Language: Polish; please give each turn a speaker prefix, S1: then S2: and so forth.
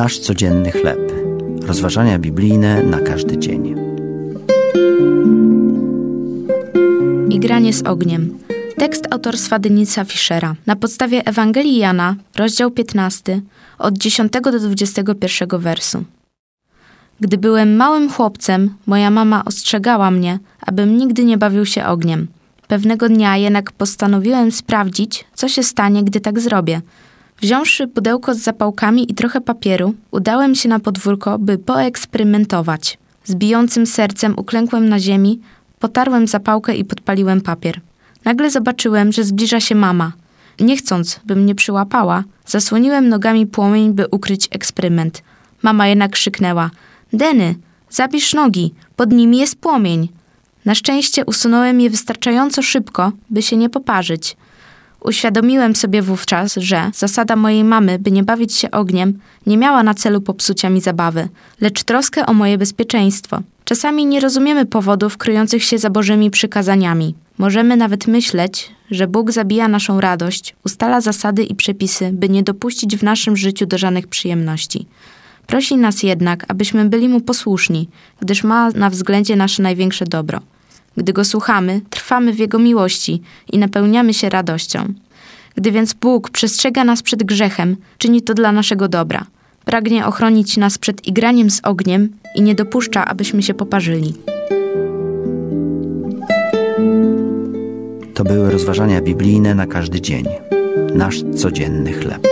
S1: Nasz codzienny chleb. Rozważania biblijne na każdy dzień.
S2: Igranie z ogniem. Tekst autorstwa Denisa Fischera. Na podstawie Ewangelii Jana, rozdział 15, od 10 do 21 wersu. Gdy byłem małym chłopcem, moja mama ostrzegała mnie, abym nigdy nie bawił się ogniem. Pewnego dnia jednak postanowiłem sprawdzić, co się stanie, gdy tak zrobię. Wziąwszy pudełko z zapałkami i trochę papieru, udałem się na podwórko, by poeksperymentować. Z bijącym sercem uklękłem na ziemi, potarłem zapałkę i podpaliłem papier. Nagle zobaczyłem, że zbliża się mama. Nie chcąc, by mnie przyłapała, zasłoniłem nogami płomień, by ukryć eksperyment. Mama jednak krzyknęła: Deny, zabierz nogi, pod nimi jest płomień. Na szczęście usunąłem je wystarczająco szybko, by się nie poparzyć. Uświadomiłem sobie wówczas, że zasada mojej mamy, by nie bawić się ogniem, nie miała na celu popsucia mi zabawy, lecz troskę o moje bezpieczeństwo. Czasami nie rozumiemy powodów kryjących się za Bożymi przykazaniami. Możemy nawet myśleć, że Bóg zabija naszą radość, ustala zasady i przepisy, by nie dopuścić w naszym życiu do żadnych przyjemności. Prosi nas jednak, abyśmy byli Mu posłuszni, gdyż ma na względzie nasze największe dobro. Gdy Go słuchamy, trwamy w Jego miłości i napełniamy się radością. Gdy więc Bóg przestrzega nas przed grzechem, czyni to dla naszego dobra. Pragnie ochronić nas przed igraniem z ogniem i nie dopuszcza, abyśmy się poparzyli.
S1: To były rozważania biblijne na każdy dzień. Nasz codzienny chleb.